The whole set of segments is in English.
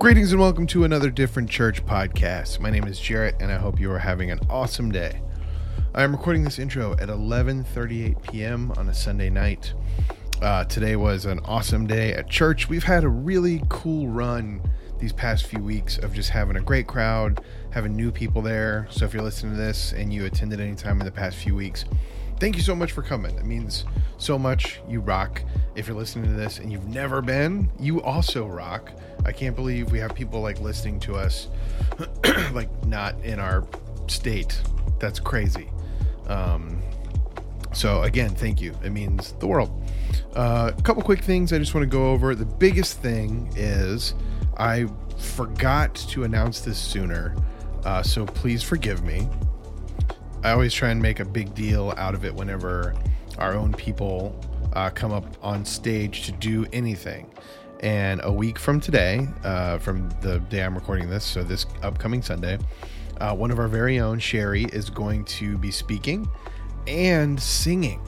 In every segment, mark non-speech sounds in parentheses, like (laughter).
Greetings and welcome to another Different Church podcast. My name is Jarrett, and I hope you are having an awesome day. I am recording this intro at 11:38 p.m. on a Sunday night. Uh, today was an awesome day at church. We've had a really cool run these past few weeks of just having a great crowd, having new people there. So if you're listening to this and you attended any time in the past few weeks, thank you so much for coming. It means so much. You rock. If you're listening to this and you've never been, you also rock. I can't believe we have people like listening to us, (clears throat) like not in our state. That's crazy. Um, so again, thank you. It means the world. Uh, a couple quick things I just want to go over. The biggest thing is I forgot to announce this sooner, uh, so please forgive me. I always try and make a big deal out of it whenever our own people uh, come up on stage to do anything. And a week from today, uh, from the day I'm recording this, so this upcoming Sunday, uh, one of our very own, Sherry, is going to be speaking and singing.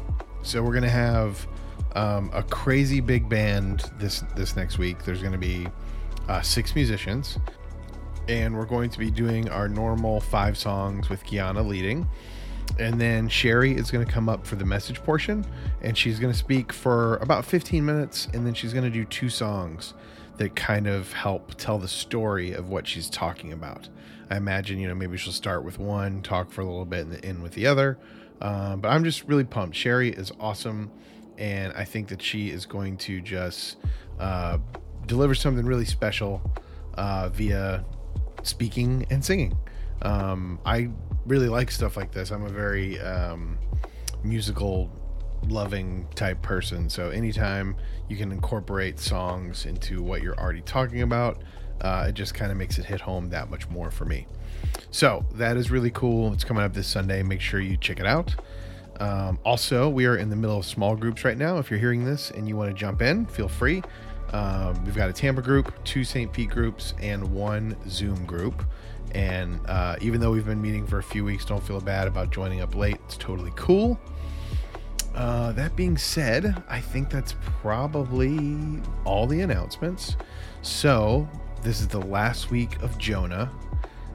So we're going to have um, a crazy big band this this next week. There's going to be uh, six musicians and we're going to be doing our normal five songs with Kiana leading. And then Sherry is going to come up for the message portion, and she's going to speak for about 15 minutes, and then she's going to do two songs that kind of help tell the story of what she's talking about. I imagine, you know, maybe she'll start with one, talk for a little bit, and end with the other. Um, but I'm just really pumped. Sherry is awesome, and I think that she is going to just uh, deliver something really special uh, via speaking and singing. Um, I really like stuff like this. I'm a very um, musical loving type person. So anytime you can incorporate songs into what you're already talking about, uh, it just kind of makes it hit home that much more for me. So that is really cool. It's coming up this Sunday. Make sure you check it out. Um, also, we are in the middle of small groups right now. If you're hearing this and you want to jump in, feel free. Um, we've got a Tampa group, two St. Pete groups, and one Zoom group. And uh, even though we've been meeting for a few weeks, don't feel bad about joining up late. It's totally cool. Uh, that being said, I think that's probably all the announcements. So, this is the last week of Jonah.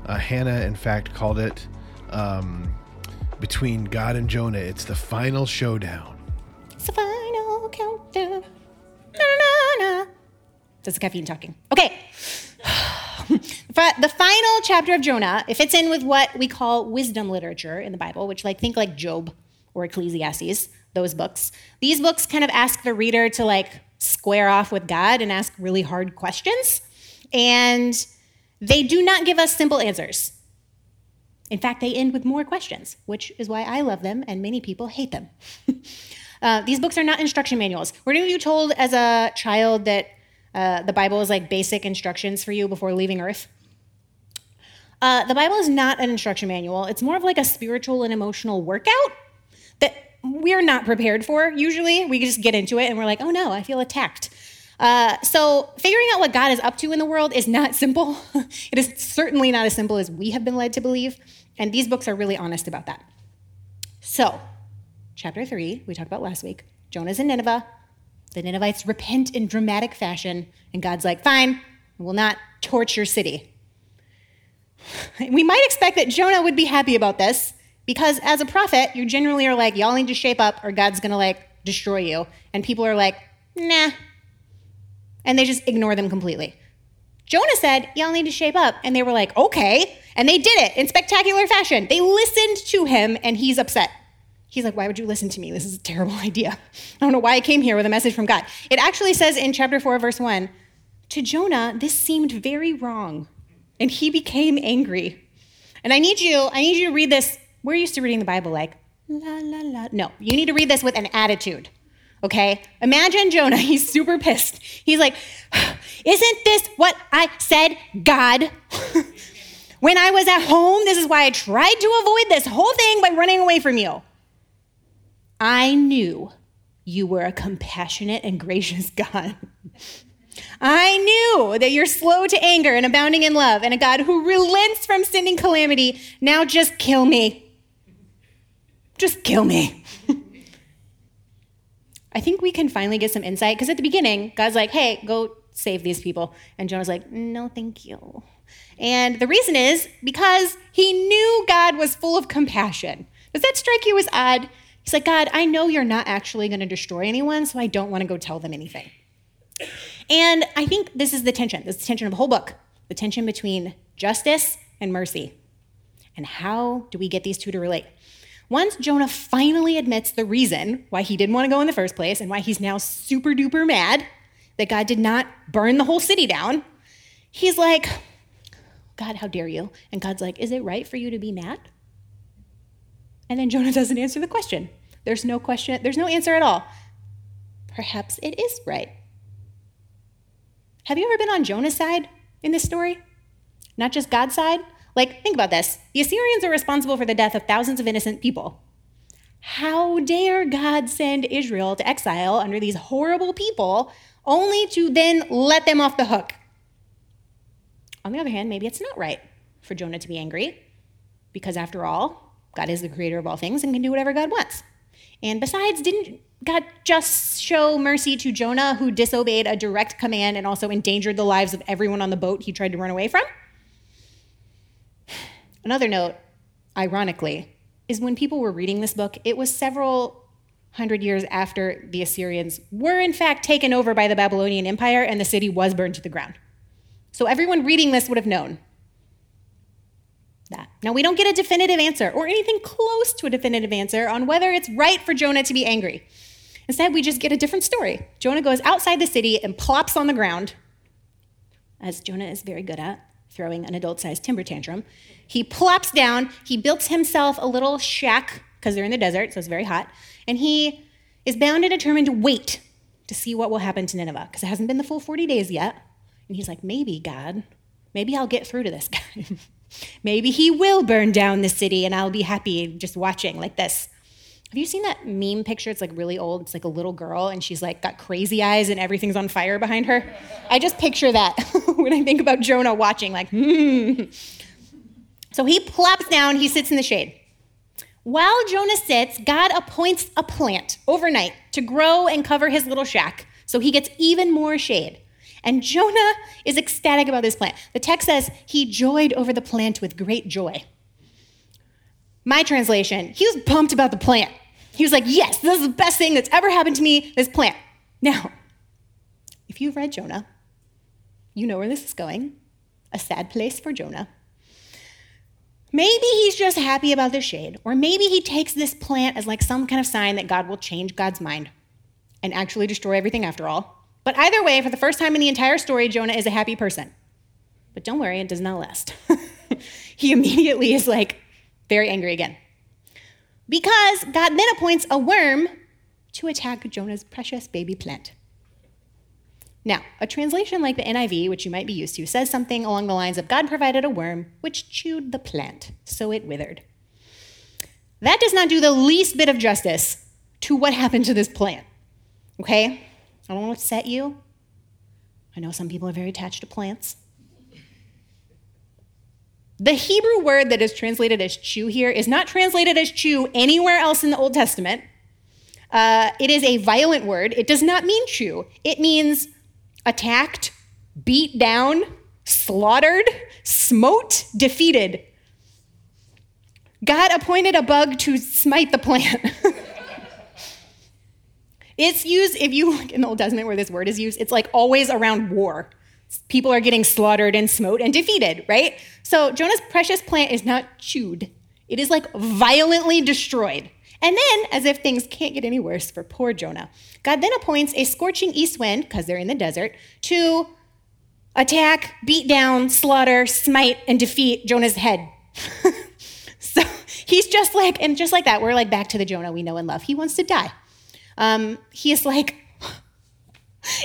Uh, Hannah, in fact, called it um, between God and Jonah, it's the final showdown. It's the final countdown. That's the caffeine talking. Okay. (sighs) the final chapter of Jonah, it fits in with what we call wisdom literature in the Bible, which like think like Job or Ecclesiastes, those books. These books kind of ask the reader to like square off with God and ask really hard questions. And they do not give us simple answers. In fact, they end with more questions, which is why I love them and many people hate them. (laughs) uh, these books are not instruction manuals. Were any of you told as a child that uh, the Bible is like basic instructions for you before leaving Earth? Uh, the Bible is not an instruction manual. It's more of like a spiritual and emotional workout that we're not prepared for usually. We just get into it and we're like, oh no, I feel attacked. Uh, so, figuring out what God is up to in the world is not (laughs) simple. it is certainly not as simple as we have been led to believe. And these books are really honest about that. So, chapter three, we talked about last week Jonah's in Nineveh. The Ninevites repent in dramatic fashion, and God's like, fine, we will not your city. (sighs) We might expect that Jonah would be happy about this because as a prophet, you generally are like, y'all need to shape up or God's gonna like destroy you. And people are like, nah. And they just ignore them completely. Jonah said, y'all need to shape up. And they were like, okay. And they did it in spectacular fashion. They listened to him and he's upset. He's like, Why would you listen to me? This is a terrible (laughs) idea. I don't know why I came here with a message from God. It actually says in chapter 4, verse 1 To Jonah, this seemed very wrong and he became angry. And I need you, I need you to read this. We're used to reading the Bible like la la la. No, you need to read this with an attitude. Okay? Imagine Jonah, (laughs) he's super pissed. He's like, (sighs) Isn't this what I said, God? (laughs) when I was at home, this is why I tried to avoid this whole thing by running away from you. I knew you were a compassionate and gracious (laughs) God. I knew that you're slow to anger and abounding in love, and a God who relents from sending calamity. Now just kill me. Just kill me. (laughs) I think we can finally get some insight because at the beginning, God's like, hey, go save these people. And Jonah's like, no, thank you. And the reason is because he knew God was full of compassion. Does that strike you as odd? He's like, God, I know you're not actually going to destroy anyone, so I don't want to go tell them anything. And I think this is the tension. This is the tension of the whole book the tension between justice and mercy. And how do we get these two to relate? Once Jonah finally admits the reason why he didn't want to go in the first place and why he's now super duper mad that God did not burn the whole city down, he's like, God, how dare you? And God's like, Is it right for you to be mad? And then Jonah doesn't answer the question. There's no question, there's no answer at all. Perhaps it is right. Have you ever been on Jonah's side in this story? Not just God's side? Like, think about this the Assyrians are responsible for the death of thousands of innocent people. How dare God send Israel to exile under these horrible people only to then let them off the hook? On the other hand, maybe it's not right for Jonah to be angry, because after all, God is the creator of all things and can do whatever God wants. And besides, didn't God just show mercy to Jonah, who disobeyed a direct command and also endangered the lives of everyone on the boat he tried to run away from? (sighs) Another note, ironically, is when people were reading this book, it was several hundred years after the Assyrians were, in fact, taken over by the Babylonian Empire and the city was burned to the ground. So everyone reading this would have known. Now, we don't get a definitive answer or anything close to a definitive answer on whether it's right for Jonah to be angry. Instead, we just get a different story. Jonah goes outside the city and plops on the ground, as Jonah is very good at, throwing an adult sized timber tantrum. He plops down, he builds himself a little shack, because they're in the desert, so it's very hot, and he is bound and determined to wait to see what will happen to Nineveh, because it hasn't been the full 40 days yet. And he's like, maybe, God, maybe I'll get through to this guy. (laughs) maybe he will burn down the city and I'll be happy just watching like this. Have you seen that meme picture? It's like really old. It's like a little girl and she's like got crazy eyes and everything's on fire behind her. I just picture that (laughs) when I think about Jonah watching, like, hmm. So he plops down, he sits in the shade. While Jonah sits, God appoints a plant overnight to grow and cover his little shack so he gets even more shade. And Jonah is ecstatic about this plant. The text says he joyed over the plant with great joy. My translation, he was pumped about the plant. He was like, Yes, this is the best thing that's ever happened to me, this plant. Now, if you've read Jonah, you know where this is going a sad place for Jonah. Maybe he's just happy about the shade, or maybe he takes this plant as like some kind of sign that God will change God's mind and actually destroy everything after all. But either way, for the first time in the entire story, Jonah is a happy person. But don't worry, it does not last. (laughs) he immediately is like, very angry again. Because God then appoints a worm to attack Jonah's precious baby plant. Now, a translation like the NIV, which you might be used to, says something along the lines of God provided a worm which chewed the plant, so it withered. That does not do the least bit of justice to what happened to this plant. Okay? I don't want to upset you. I know some people are very attached to plants. The Hebrew word that is translated as chew here is not translated as chew anywhere else in the Old Testament. Uh, it is a violent word. It does not mean chew, it means attacked, beat down, slaughtered, smote, defeated. God appointed a bug to smite the plant. (laughs) it's used, if you look in the Old Testament where this word is used, it's like always around war. People are getting slaughtered and smote and defeated, right? So Jonah's precious plant is not chewed, it is like violently destroyed. And then, as if things can't get any worse for poor Jonah, God then appoints a scorching east wind, because they're in the desert, to attack, beat down, slaughter, smite, and defeat Jonah's head. (laughs) so he's just like, and just like that, we're like back to the Jonah we know and love. He wants to die. Um, he is like,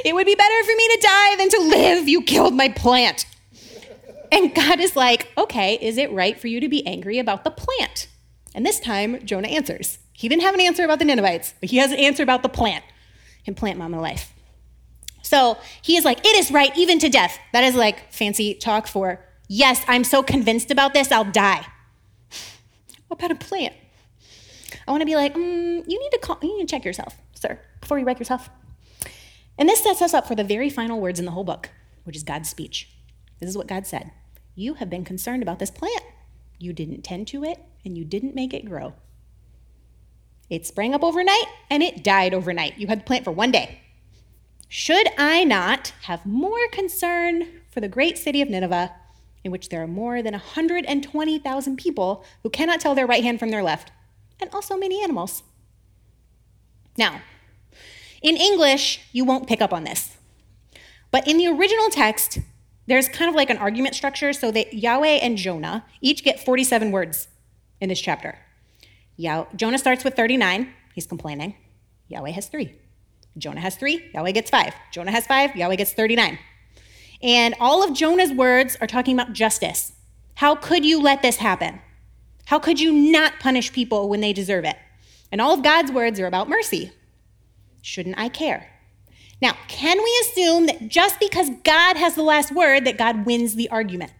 it would be better for me to die than to live. You killed my plant. And God is like, okay, is it right for you to be angry about the plant? And this time, Jonah answers. He didn't have an answer about the Ninevites, but he has an answer about the plant and plant mama life. So he is like, it is right, even to death. That is like fancy talk for, yes, I'm so convinced about this, I'll die. (laughs) What about a plant? I want to be like, mm, you need to call, you need to check yourself, sir, before you wreck yourself. And this sets us up for the very final words in the whole book, which is God's speech. This is what God said You have been concerned about this plant. You didn't tend to it, and you didn't make it grow. It sprang up overnight, and it died overnight. You had the plant for one day. Should I not have more concern for the great city of Nineveh, in which there are more than 120,000 people who cannot tell their right hand from their left, and also many animals? Now, in English, you won't pick up on this. But in the original text, there's kind of like an argument structure so that Yahweh and Jonah each get 47 words in this chapter. Jonah starts with 39, he's complaining. Yahweh has three. Jonah has three, Yahweh gets five. Jonah has five, Yahweh gets 39. And all of Jonah's words are talking about justice. How could you let this happen? How could you not punish people when they deserve it? And all of God's words are about mercy. Shouldn't I care? Now, can we assume that just because God has the last word, that God wins the argument?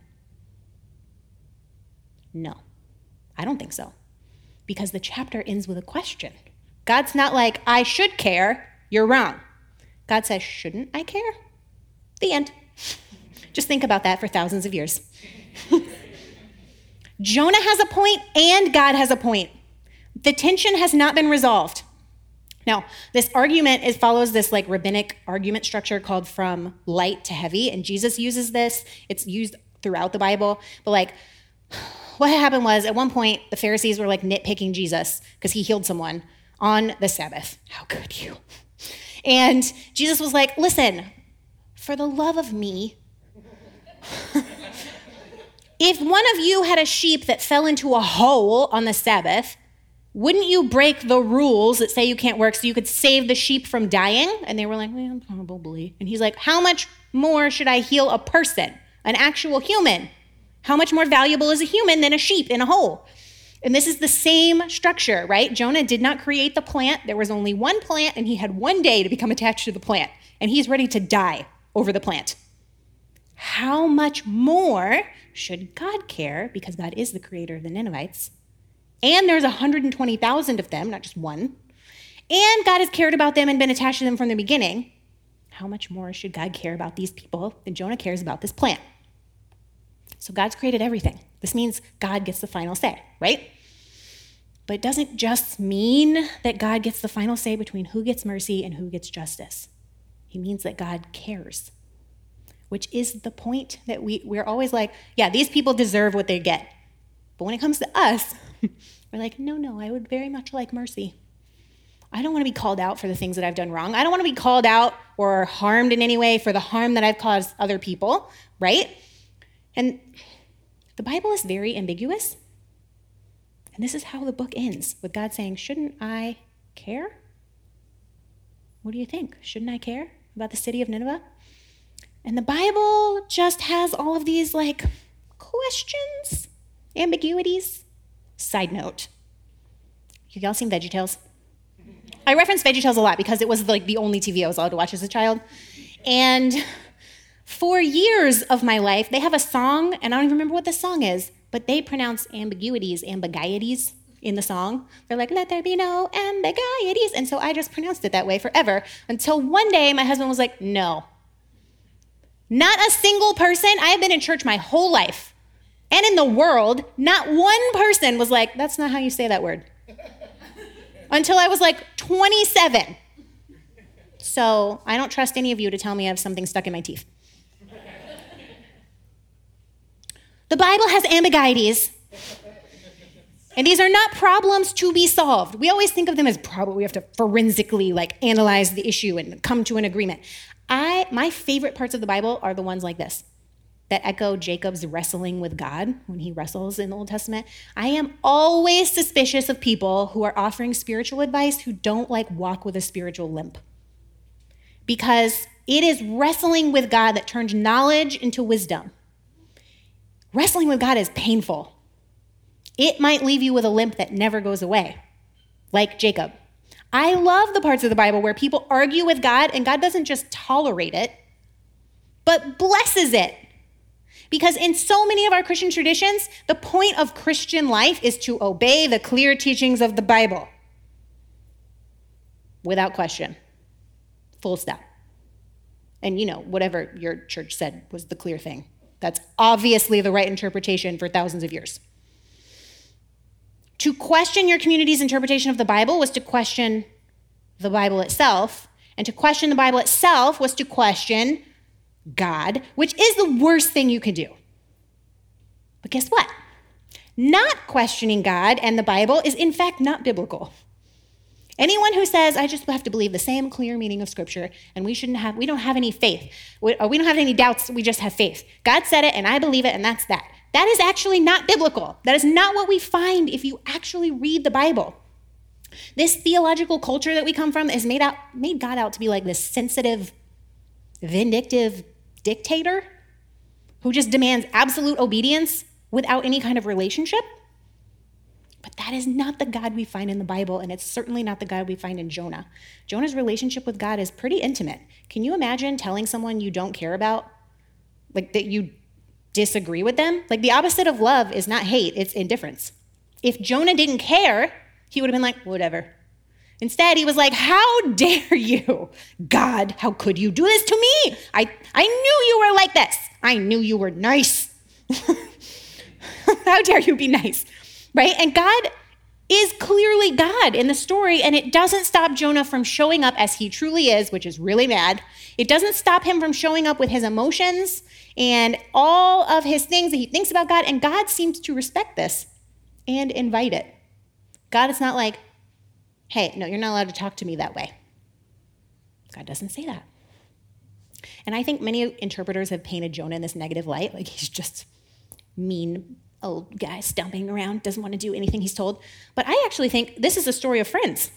No, I don't think so. Because the chapter ends with a question. God's not like, I should care, you're wrong. God says, Shouldn't I care? The end. Just think about that for thousands of years. (laughs) Jonah has a point and God has a point. The tension has not been resolved. Now, this argument is follows this like rabbinic argument structure called from light to heavy, and Jesus uses this. It's used throughout the Bible, but like (sighs) what happened was at one point the Pharisees were like nitpicking Jesus because he healed someone on the Sabbath. How could you? (laughs) And Jesus was like, "Listen, for the love of me, if one of you had a sheep that fell into a hole on the Sabbath, wouldn't you break the rules that say you can't work so you could save the sheep from dying? And they were like, well, probably. And he's like, how much more should I heal a person, an actual human? How much more valuable is a human than a sheep in a hole? And this is the same structure, right? Jonah did not create the plant. There was only one plant, and he had one day to become attached to the plant. And he's ready to die over the plant. How much more should God care, because God is the creator of the Ninevites, and there's 120,000 of them, not just one. And God has cared about them and been attached to them from the beginning. How much more should God care about these people than Jonah cares about this plant? So God's created everything. This means God gets the final say, right? But it doesn't just mean that God gets the final say between who gets mercy and who gets justice. He means that God cares, which is the point that we, we're always like, yeah, these people deserve what they get. But when it comes to us, (laughs) we're like, no, no, I would very much like mercy. I don't want to be called out for the things that I've done wrong. I don't want to be called out or harmed in any way for the harm that I've caused other people, right? And the Bible is very ambiguous. And this is how the book ends with God saying, Shouldn't I care? What do you think? Shouldn't I care about the city of Nineveh? And the Bible just has all of these like questions, ambiguities, Side note, y'all seen VeggieTales? I reference VeggieTales a lot because it was like the only TV I was allowed to watch as a child. And for years of my life, they have a song, and I don't even remember what the song is, but they pronounce ambiguities, ambiguities in the song. They're like, let there be no ambiguities. And so I just pronounced it that way forever until one day my husband was like, no. Not a single person. I have been in church my whole life and in the world, not one person was like, that's not how you say that word. (laughs) Until I was like 27. So I don't trust any of you to tell me I have something stuck in my teeth. The Bible has ambiguities. And these are not problems to be solved. We always think of them as problems. We have to forensically like analyze the issue and come to an agreement. I my favorite parts of the Bible are the ones like this that echo Jacob's wrestling with God when he wrestles in the Old Testament. I am always suspicious of people who are offering spiritual advice who don't like walk with a spiritual limp. Because it is wrestling with God that turns knowledge into wisdom. Wrestling with God is painful. It might leave you with a limp that never goes away, like Jacob. I love the parts of the Bible where people argue with God and God doesn't just tolerate it, but blesses it because in so many of our Christian traditions, the point of Christian life is to obey the clear teachings of the Bible. Without question. Full stop. And you know, whatever your church said was the clear thing. That's obviously the right interpretation for thousands of years. To question your community's interpretation of the Bible was to question the Bible itself. And to question the Bible itself was to question God, which is the worst thing you could do. But guess what? Not questioning God and the Bible is, in fact, not biblical. Anyone who says, I just have to believe the same clear meaning of Scripture and we shouldn't have, we don't have any faith, we, we don't have any doubts, we just have faith. God said it and I believe it and that's that. That is actually not biblical. That is not what we find if you actually read the Bible. This theological culture that we come from has made out made God out to be like this sensitive, vindictive dictator who just demands absolute obedience without any kind of relationship. But that is not the God we find in the Bible, and it's certainly not the God we find in Jonah. Jonah's relationship with God is pretty intimate. Can you imagine telling someone you don't care about, like that you disagree with them? Like the opposite of love is not hate, it's indifference. If Jonah didn't care, he would have been like, whatever. Instead, he was like, How dare you? God, how could you do this to me? I, I knew you were like this. I knew you were nice. (laughs) how dare you be nice? Right? And God is clearly God in the story, and it doesn't stop Jonah from showing up as he truly is, which is really mad. It doesn't stop him from showing up with his emotions and all of his things that he thinks about God, and God seems to respect this and invite it. God is not like, hey, no, you're not allowed to talk to me that way. God doesn't say that. And I think many interpreters have painted Jonah in this negative light, like he's just mean old guy stomping around, doesn't want to do anything he's told. But I actually think this is a story of friends.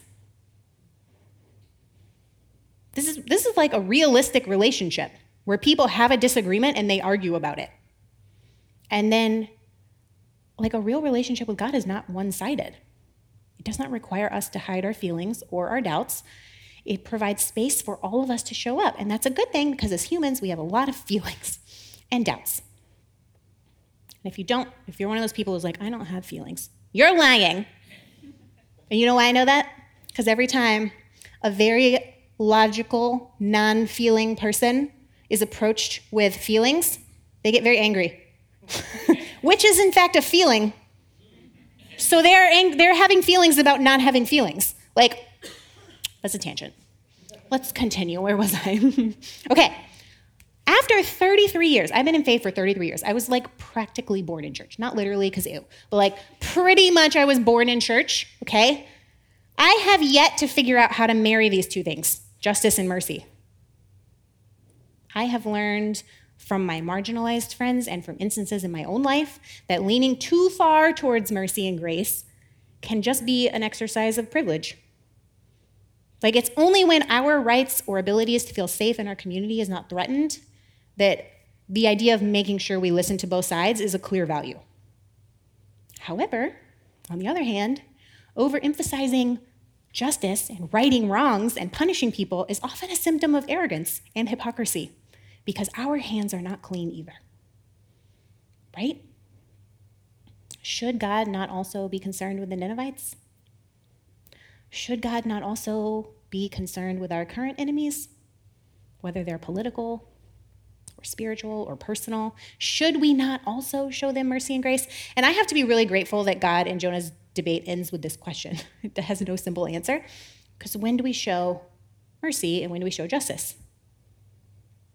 This is, this is like a realistic relationship where people have a disagreement and they argue about it. And then, like a real relationship with God is not one sided. It does not require us to hide our feelings or our doubts. It provides space for all of us to show up. And that's a good thing because as humans, we have a lot of (laughs) feelings and doubts. And if you don't, if you're one of those people who's like, I don't have feelings, you're lying. And you know why I know that? Because every time a very logical, non feeling person is approached with feelings, they get very angry, (laughs) which is in fact a feeling so they're, ang- they're having feelings about not having feelings. Like, that's a tangent. Let's continue. Where was I? (laughs) okay. After 33 years, I've been in faith for 33 years. I was like practically born in church. Not literally, because ew, but like pretty much I was born in church, okay? I have yet to figure out how to marry these two things justice and mercy. I have learned from my marginalized friends and from instances in my own life that leaning too far towards mercy and grace can just be an exercise of privilege. Like, it's only when our rights or abilities to feel safe in our community is not threatened that the idea of making sure we listen to both sides is a clear value. However, on the other hand, overemphasizing justice and righting wrongs and punishing people is often a symptom of arrogance and hypocrisy because our hands are not clean either. Right? Should God not also be concerned with the Ninevites? Should God not also be concerned with our current enemies, whether they're political or spiritual or personal? Should we not also show them mercy and grace? And I have to be really grateful that God and Jonah's debate ends with this question (laughs) that has no simple answer. Because when do we show mercy and when do we show justice?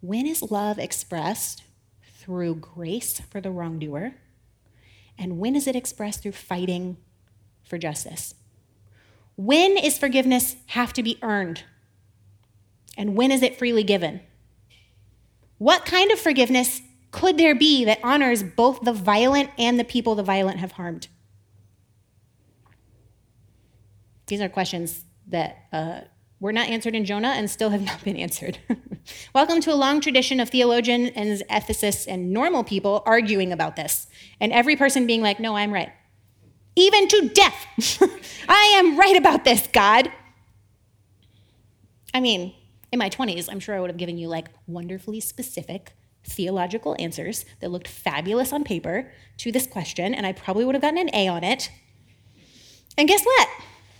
When is love expressed through grace for the wrongdoer? And when is it expressed through fighting for justice? When is forgiveness have to be earned? And when is it freely given? What kind of forgiveness could there be that honors both the violent and the people the violent have harmed? These are questions that uh, were not answered in Jonah and still have (laughs) not been answered. (laughs) Welcome to a long tradition of theologians and ethicists and normal people arguing about this, and every person being like, no, I'm right. Even to death. (laughs) I am right about this, God. I mean, in my 20s, I'm sure I would have given you like wonderfully specific theological answers that looked fabulous on paper to this question, and I probably would have gotten an A on it. And guess what?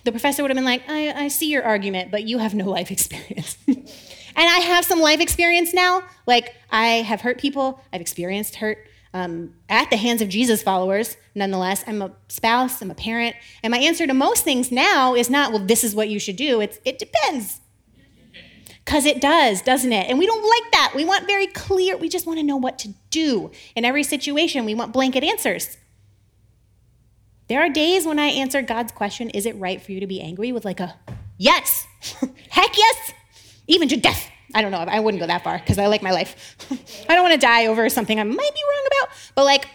The professor would have been like, I, I see your argument, but you have no life experience. (laughs) And I have some life experience now. Like, I have hurt people, I've experienced hurt um, at the hands of Jesus followers. Nonetheless, I'm a spouse, I'm a parent. And my answer to most things now is not, well, this is what you should do. It's, it depends. Because it does, doesn't it? And we don't like that. We want very clear, we just want to know what to do. In every situation, we want blanket answers. There are days when I answer God's question, is it right for you to be angry, with like a yes, (laughs) heck yes, even to death. I don't know. I wouldn't go that far because I like my life. (laughs) I don't want to die over something I might be wrong about. But like,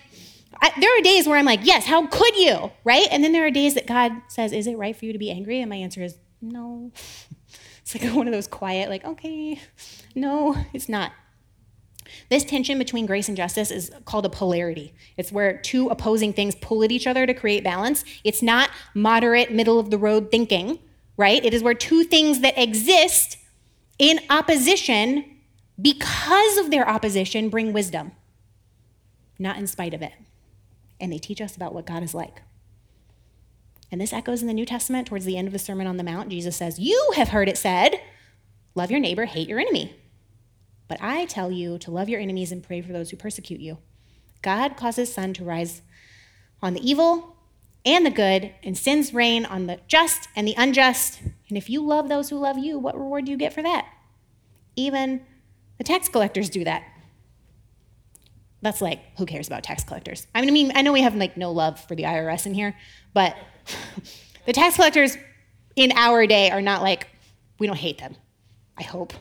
I, there are days where I'm like, yes, how could you? Right? And then there are days that God says, is it right for you to be angry? And my answer is no. (laughs) It's like (laughs) one of those quiet, like, okay, no, it's not. This tension between grace and justice is called a polarity. It's where two opposing things pull at each other to create balance. It's not moderate, middle of the road thinking, right? It is where two things that exist in opposition because of their opposition bring wisdom, not in spite of it. And they teach us about what God is like. And this echoes in the New Testament towards the end of the Sermon on the Mount. Jesus says, You have heard it said, love your neighbor, hate your enemy. But I tell you to love your enemies and pray for those who persecute you. God causes sun to rise on the evil and the good, and sends rain on the just and the unjust. And if you love those who love you, what reward do you get for that? Even the tax collectors do that. That's like, who cares about tax collectors? I mean, I know we have like no love for the IRS in here, but the tax collectors in our day are not like, we don't hate them, I hope.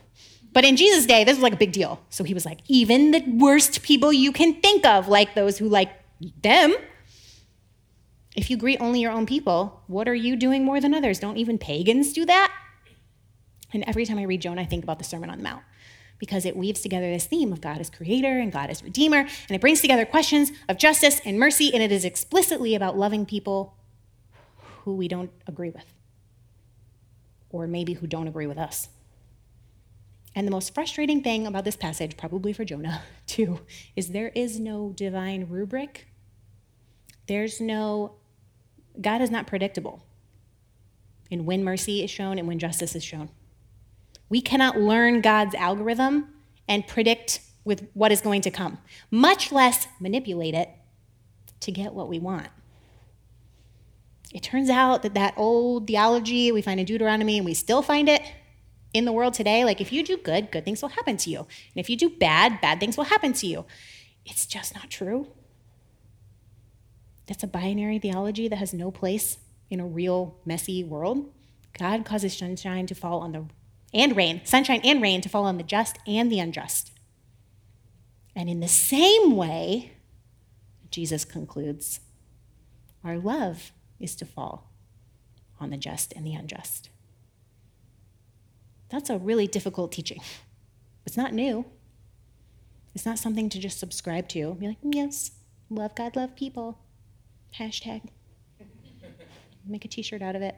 But in Jesus' day, this was like a big deal. So he was like, even the worst people you can think of, like those who like them, if you greet only your own people, what are you doing more than others? Don't even pagans do that? And every time I read Jonah, I think about the Sermon on the Mount because it weaves together this theme of God as creator and God as redeemer, and it brings together questions of justice and mercy, and it is explicitly about loving people who we don't agree with, or maybe who don't agree with us. And the most frustrating thing about this passage, probably for Jonah (laughs) too, is there is no divine rubric. There's no God is not predictable in when mercy is shown and when justice is shown. We cannot learn God's algorithm and predict with what is going to come, much less manipulate it to get what we want. It turns out that that old theology we find in Deuteronomy, and we still find it in the world today like if you do good, good things will happen to you. And if you do bad, bad things will happen to you. It's just not true. That's a binary theology that has no place in a real messy world. God causes sunshine to fall on the and rain, sunshine and rain to fall on the just and the unjust. And in the same way, Jesus concludes, our love is to fall on the just and the unjust. That's a really difficult teaching. It's not new. It's not something to just subscribe to. Be like, mm, yes, love God, love people. Hashtag. (laughs) Make a t shirt out of it.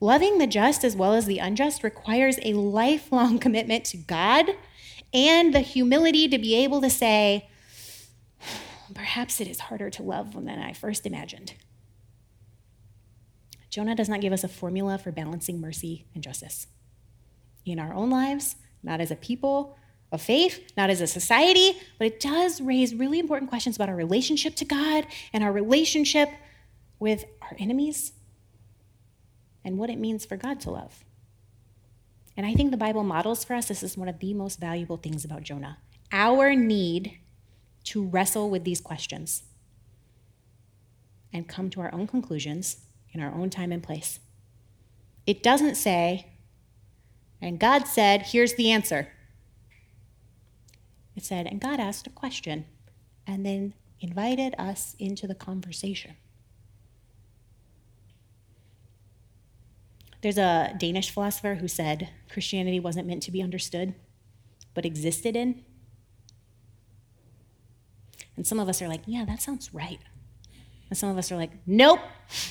Loving the just as well as the unjust requires a lifelong commitment to God and the humility to be able to say, (sighs) perhaps it is harder to love than I first imagined. Jonah does not give us a formula for balancing mercy and justice in our own lives, not as a people, of faith, not as a society, but it does raise really important questions about our relationship to God and our relationship with our enemies and what it means for God to love. And I think the Bible models for us this is one of the most valuable things about Jonah our need to wrestle with these questions and come to our own conclusions in our own time and place. It doesn't say, and God said, here's the answer. It said, and God asked a question and then invited us into the conversation. There's a Danish philosopher who said Christianity wasn't meant to be understood, but existed in. And some of us are like, yeah, that sounds right. And some of us are like, nope, (laughs)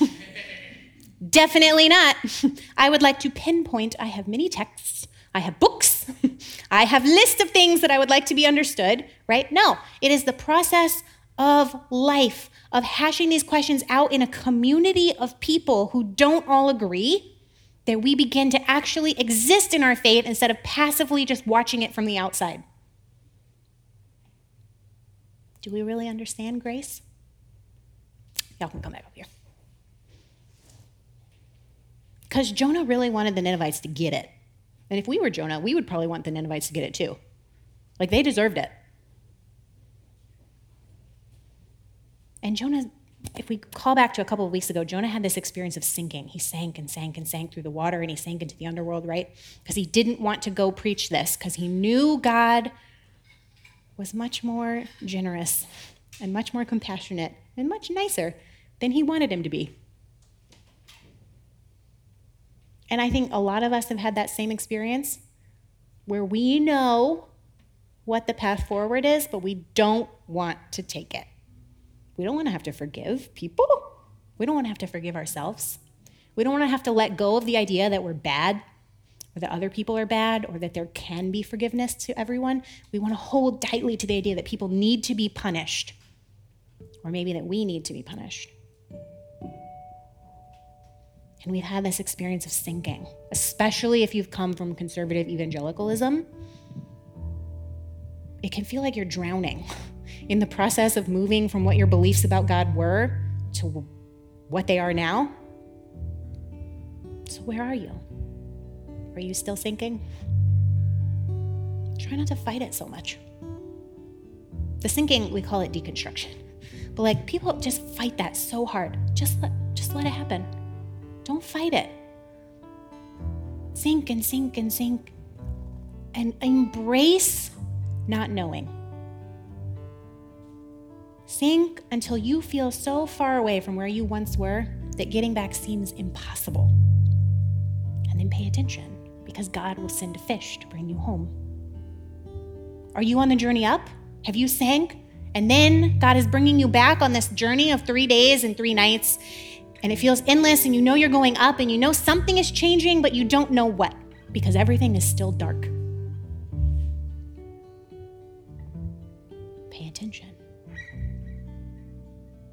definitely not. (laughs) I would like to pinpoint, I have many texts, I have books, (laughs) I have lists of things that I would like to be understood, right? No, it is the process of life, of hashing these questions out in a community of people who don't all agree that we begin to actually exist in our faith instead of passively just watching it from the outside. Do we really understand grace? Y'all can come back up here. Because Jonah really wanted the Ninevites to get it. And if we were Jonah, we would probably want the Ninevites to get it too. Like they deserved it. And Jonah, if we call back to a couple of weeks ago, Jonah had this experience of sinking. He sank and sank and sank through the water and he sank into the underworld, right? Because he didn't want to go preach this, because he knew God was much more generous and much more compassionate and much nicer than he wanted him to be. And I think a lot of us have had that same experience where we know what the path forward is, but we don't want to take it. We don't want to have to forgive people. We don't want to have to forgive ourselves. We don't want to have to let go of the idea that we're bad or that other people are bad or that there can be forgiveness to everyone. We want to hold tightly to the idea that people need to be punished or maybe that we need to be punished. And we've had this experience of sinking, especially if you've come from conservative evangelicalism. It can feel like you're drowning (laughs) in the process of moving from what your beliefs about God were to what they are now. So, where are you? Are you still sinking? Try not to fight it so much. The sinking, we call it deconstruction. But like people just fight that so hard. Just let just let it happen. Don't fight it. Sink and sink and sink. And embrace not knowing. Sink until you feel so far away from where you once were that getting back seems impossible. And then pay attention because God will send a fish to bring you home. Are you on the journey up? Have you sank? And then God is bringing you back on this journey of three days and three nights. And it feels endless, and you know you're going up, and you know something is changing, but you don't know what because everything is still dark. Pay attention.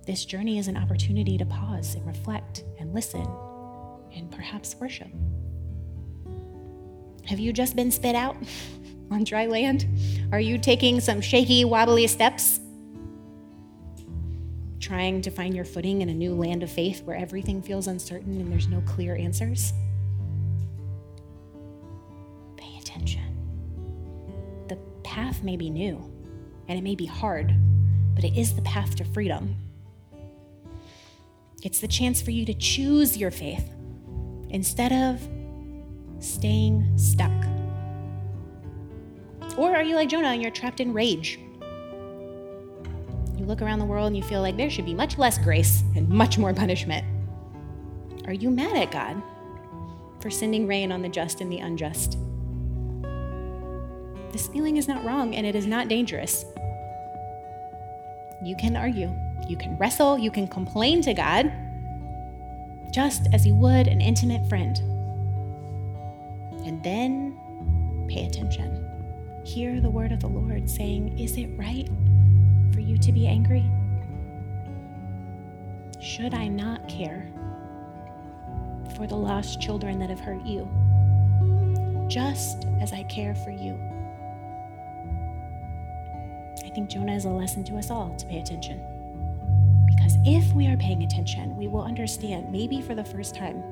This journey is an opportunity to pause and reflect and listen and perhaps worship. Have you just been spit out (laughs) on dry land? Are you taking some shaky, wobbly steps? Trying to find your footing in a new land of faith where everything feels uncertain and there's no clear answers? Pay attention. The path may be new and it may be hard, but it is the path to freedom. It's the chance for you to choose your faith instead of staying stuck. Or are you like Jonah and you're trapped in rage? Look around the world and you feel like there should be much less grace and much more punishment. Are you mad at God for sending rain on the just and the unjust? This feeling is not wrong and it is not dangerous. You can argue, you can wrestle, you can complain to God just as you would an intimate friend. And then pay attention. Hear the word of the Lord saying, Is it right for you to be angry? Should I not care for the lost children that have hurt you, just as I care for you? I think Jonah is a lesson to us all to pay attention. Because if we are paying attention, we will understand, maybe for the first time,